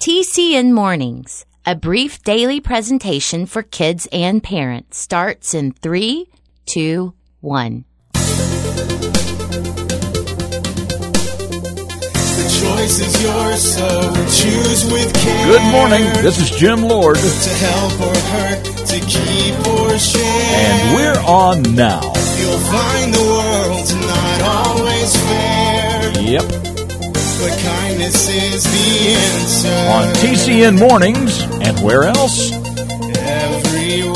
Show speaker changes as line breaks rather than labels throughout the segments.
TCN Mornings, a brief daily presentation for kids and parents, starts in three, two, one.
The choice is yours, so choose with care.
Good morning. This is Jim Lord,
To help or hurt, to keep or share.
and we're on now.
You'll find the world's not always fair.
Yep.
But kindness is the answer.
On TCN Mornings, and where else?
Everywhere.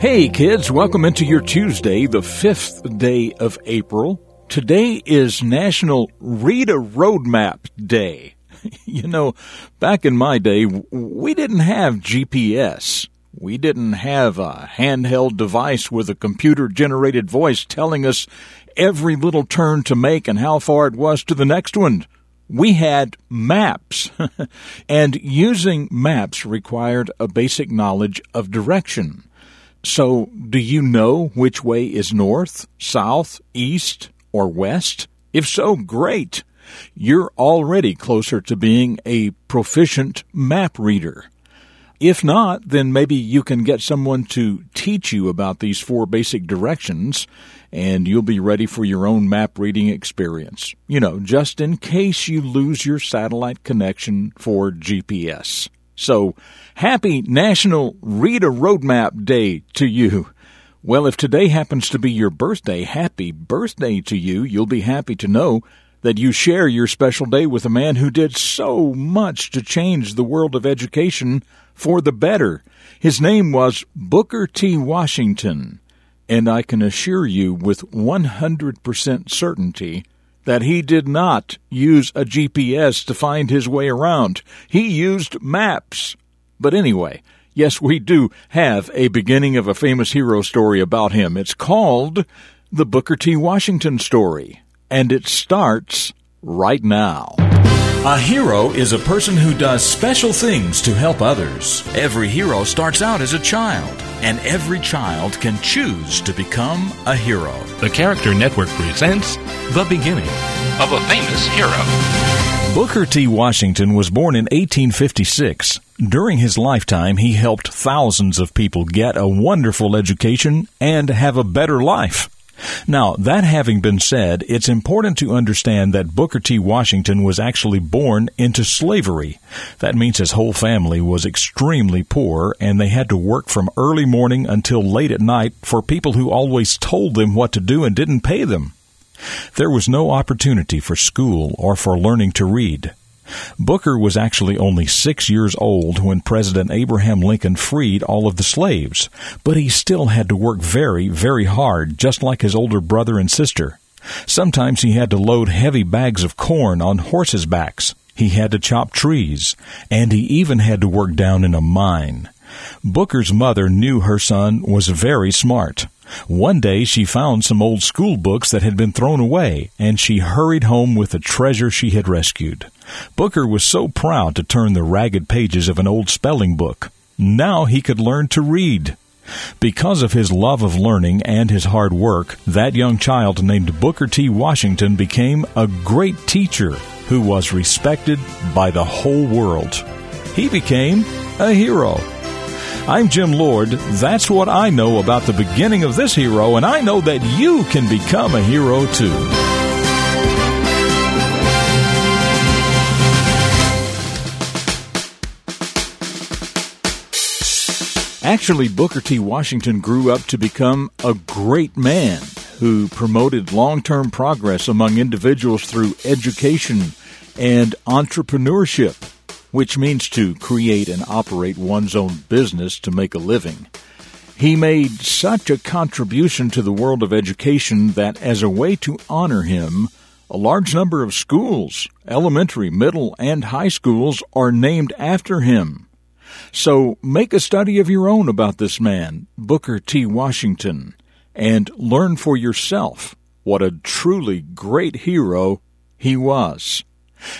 Hey, kids, welcome into your Tuesday, the fifth day of April. Today is National Read a Roadmap Day. You know, back in my day, we didn't have GPS. We didn't have a handheld device with a computer generated voice telling us every little turn to make and how far it was to the next one. We had maps, and using maps required a basic knowledge of direction. So, do you know which way is north, south, east, or west? If so, great. You're already closer to being a proficient map reader. If not, then maybe you can get someone to teach you about these four basic directions and you'll be ready for your own map reading experience. You know, just in case you lose your satellite connection for GPS. So, happy National Read a Roadmap Day to you. Well, if today happens to be your birthday, happy birthday to you. You'll be happy to know that you share your special day with a man who did so much to change the world of education for the better. His name was Booker T. Washington, and I can assure you with 100% certainty that he did not use a GPS to find his way around. He used maps. But anyway, yes, we do have a beginning of a famous hero story about him. It's called the Booker T. Washington story, and it starts right now.
A hero is a person who does special things to help others. Every hero starts out as a child, and every child can choose to become a hero.
The Character Network presents The Beginning of a Famous Hero.
Booker T. Washington was born in 1856. During his lifetime, he helped thousands of people get a wonderful education and have a better life. Now, that having been said, it's important to understand that Booker T. Washington was actually born into slavery. That means his whole family was extremely poor and they had to work from early morning until late at night for people who always told them what to do and didn't pay them. There was no opportunity for school or for learning to read. Booker was actually only six years old when President Abraham Lincoln freed all of the slaves, but he still had to work very, very hard, just like his older brother and sister. Sometimes he had to load heavy bags of corn on horses' backs. He had to chop trees, and he even had to work down in a mine. Booker's mother knew her son was very smart. One day she found some old school books that had been thrown away, and she hurried home with the treasure she had rescued. Booker was so proud to turn the ragged pages of an old spelling book. Now he could learn to read. Because of his love of learning and his hard work, that young child named Booker T. Washington became a great teacher who was respected by the whole world. He became a hero. I'm Jim Lord. That's what I know about the beginning of this hero, and I know that you can become a hero too.
Actually, Booker T. Washington grew up to become a great man who promoted long term progress among individuals through education and entrepreneurship, which means to create and operate one's own business to make a living. He made such a contribution to the world of education that, as a way to honor him, a large number of schools, elementary, middle, and high schools, are named after him. So make a study of your own about this man, Booker T. Washington, and learn for yourself what a truly great hero he was.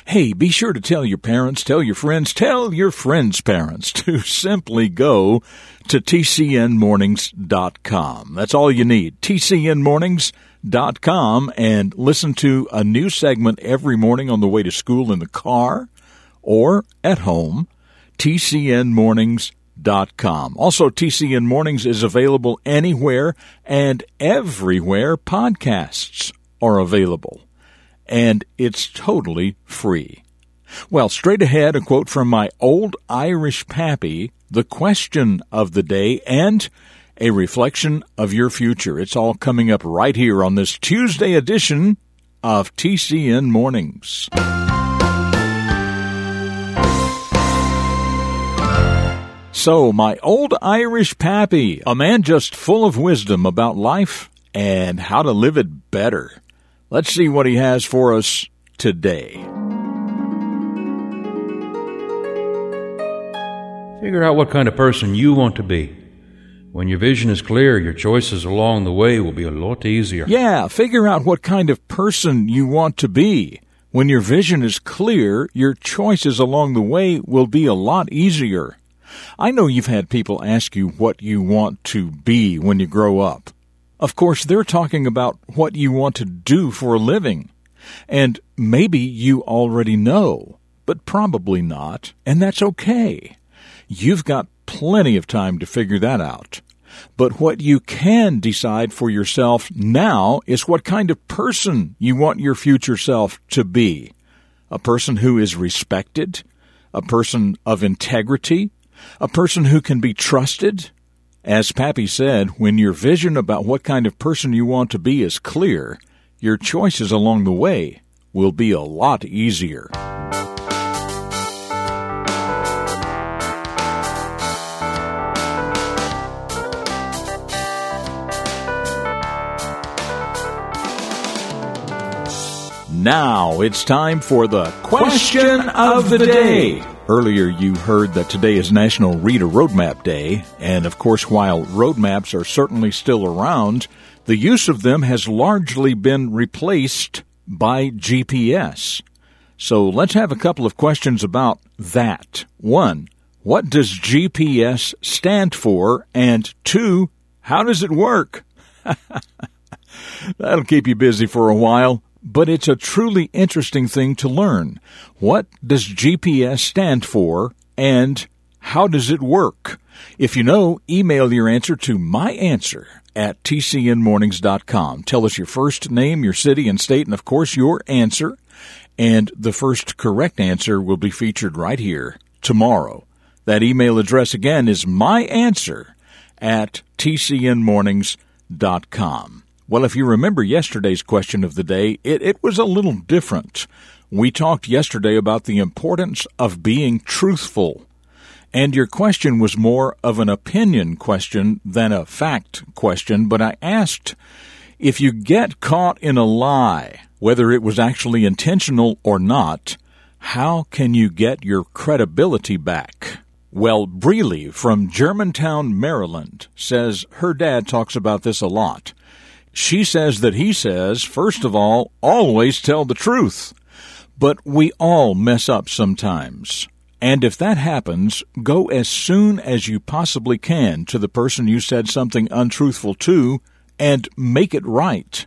Hey, be sure to tell your parents, tell your friends, tell your friends' parents to simply go to tcnmornings.com. That's all you need. tcnmornings.com and listen to a new segment every morning on the way to school in the car or at home. tcnmornings.com. Also, TCN Mornings is available anywhere and everywhere podcasts are available. And it's totally free. Well, straight ahead, a quote from my old Irish pappy, the question of the day, and a reflection of your future. It's all coming up right here on this Tuesday edition of TCN Mornings. So, my old Irish pappy, a man just full of wisdom about life and how to live it better. Let's see what he has for us today.
Figure out what kind of person you want to be. When your vision is clear, your choices along the way will be a lot easier.
Yeah, figure out what kind of person you want to be. When your vision is clear, your choices along the way will be a lot easier. I know you've had people ask you what you want to be when you grow up. Of course, they're talking about what you want to do for a living. And maybe you already know, but probably not, and that's okay. You've got plenty of time to figure that out. But what you can decide for yourself now is what kind of person you want your future self to be. A person who is respected, a person of integrity, a person who can be trusted. As Pappy said, when your vision about what kind of person you want to be is clear, your choices along the way will be a lot easier. Now it's time for the question of the day. Earlier you heard that today is National Read a Roadmap Day, and of course while roadmaps are certainly still around, the use of them has largely been replaced by GPS. So let's have a couple of questions about that. One, what does GPS stand for? And two, how does it work? That'll keep you busy for a while but it's a truly interesting thing to learn. What does GPS stand for and how does it work? If you know, email your answer to my answer at tcnmornings.com. Tell us your first name, your city and state, and of course your answer. And the first correct answer will be featured right here tomorrow. That email address again is my answer at tcnmornings.com. Well, if you remember yesterday's question of the day, it, it was a little different. We talked yesterday about the importance of being truthful. And your question was more of an opinion question than a fact question, but I asked if you get caught in a lie, whether it was actually intentional or not, how can you get your credibility back? Well, Breely from Germantown, Maryland says her dad talks about this a lot. She says that he says, first of all, always tell the truth. But we all mess up sometimes. And if that happens, go as soon as you possibly can to the person you said something untruthful to and make it right.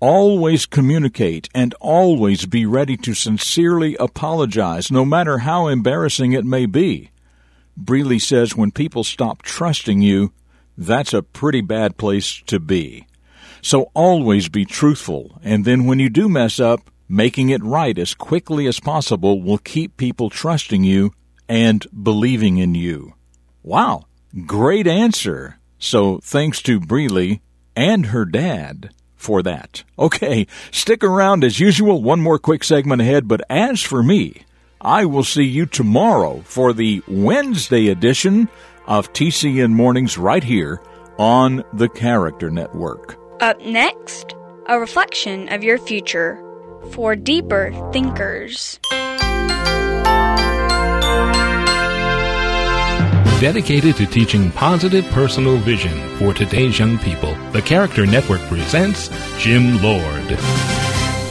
Always communicate and always be ready to sincerely apologize, no matter how embarrassing it may be. Breely says when people stop trusting you, that's a pretty bad place to be. So always be truthful, and then when you do mess up, making it right as quickly as possible will keep people trusting you and believing in you. Wow, great answer. So thanks to Breely and her dad for that. Okay, stick around as usual. One more quick segment ahead, but as for me, I will see you tomorrow for the Wednesday edition of TCN Mornings right here on the Character Network.
Up next, a reflection of your future for deeper thinkers.
Dedicated to teaching positive personal vision for today's young people, the Character Network presents Jim Lord.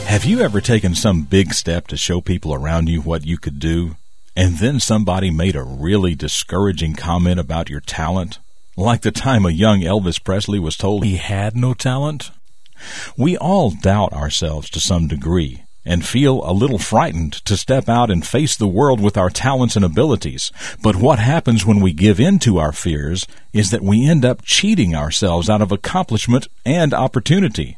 Have you ever taken some big step to show people around you what you could do, and then somebody made a really discouraging comment about your talent? Like the time a young Elvis Presley was told he had no talent?
We all doubt ourselves to some degree and feel a little frightened to step out and face the world with our talents and abilities. But what happens when we give in to our fears is that we end up cheating ourselves out of accomplishment and opportunity.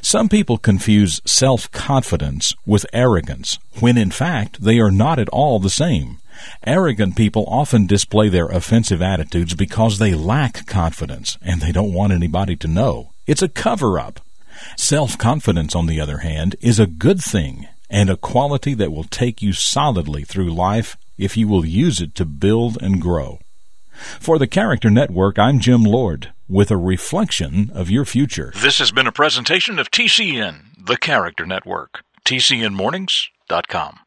Some people confuse self-confidence with arrogance, when in fact they are not at all the same. Arrogant people often display their offensive attitudes because they lack confidence and they don't want anybody to know. It's a cover up. Self confidence, on the other hand, is a good thing and a quality that will take you solidly through life if you will use it to build and grow. For the Character Network, I'm Jim Lord with a reflection of your future.
This has been a presentation of TCN, the Character Network. TCNMornings.com.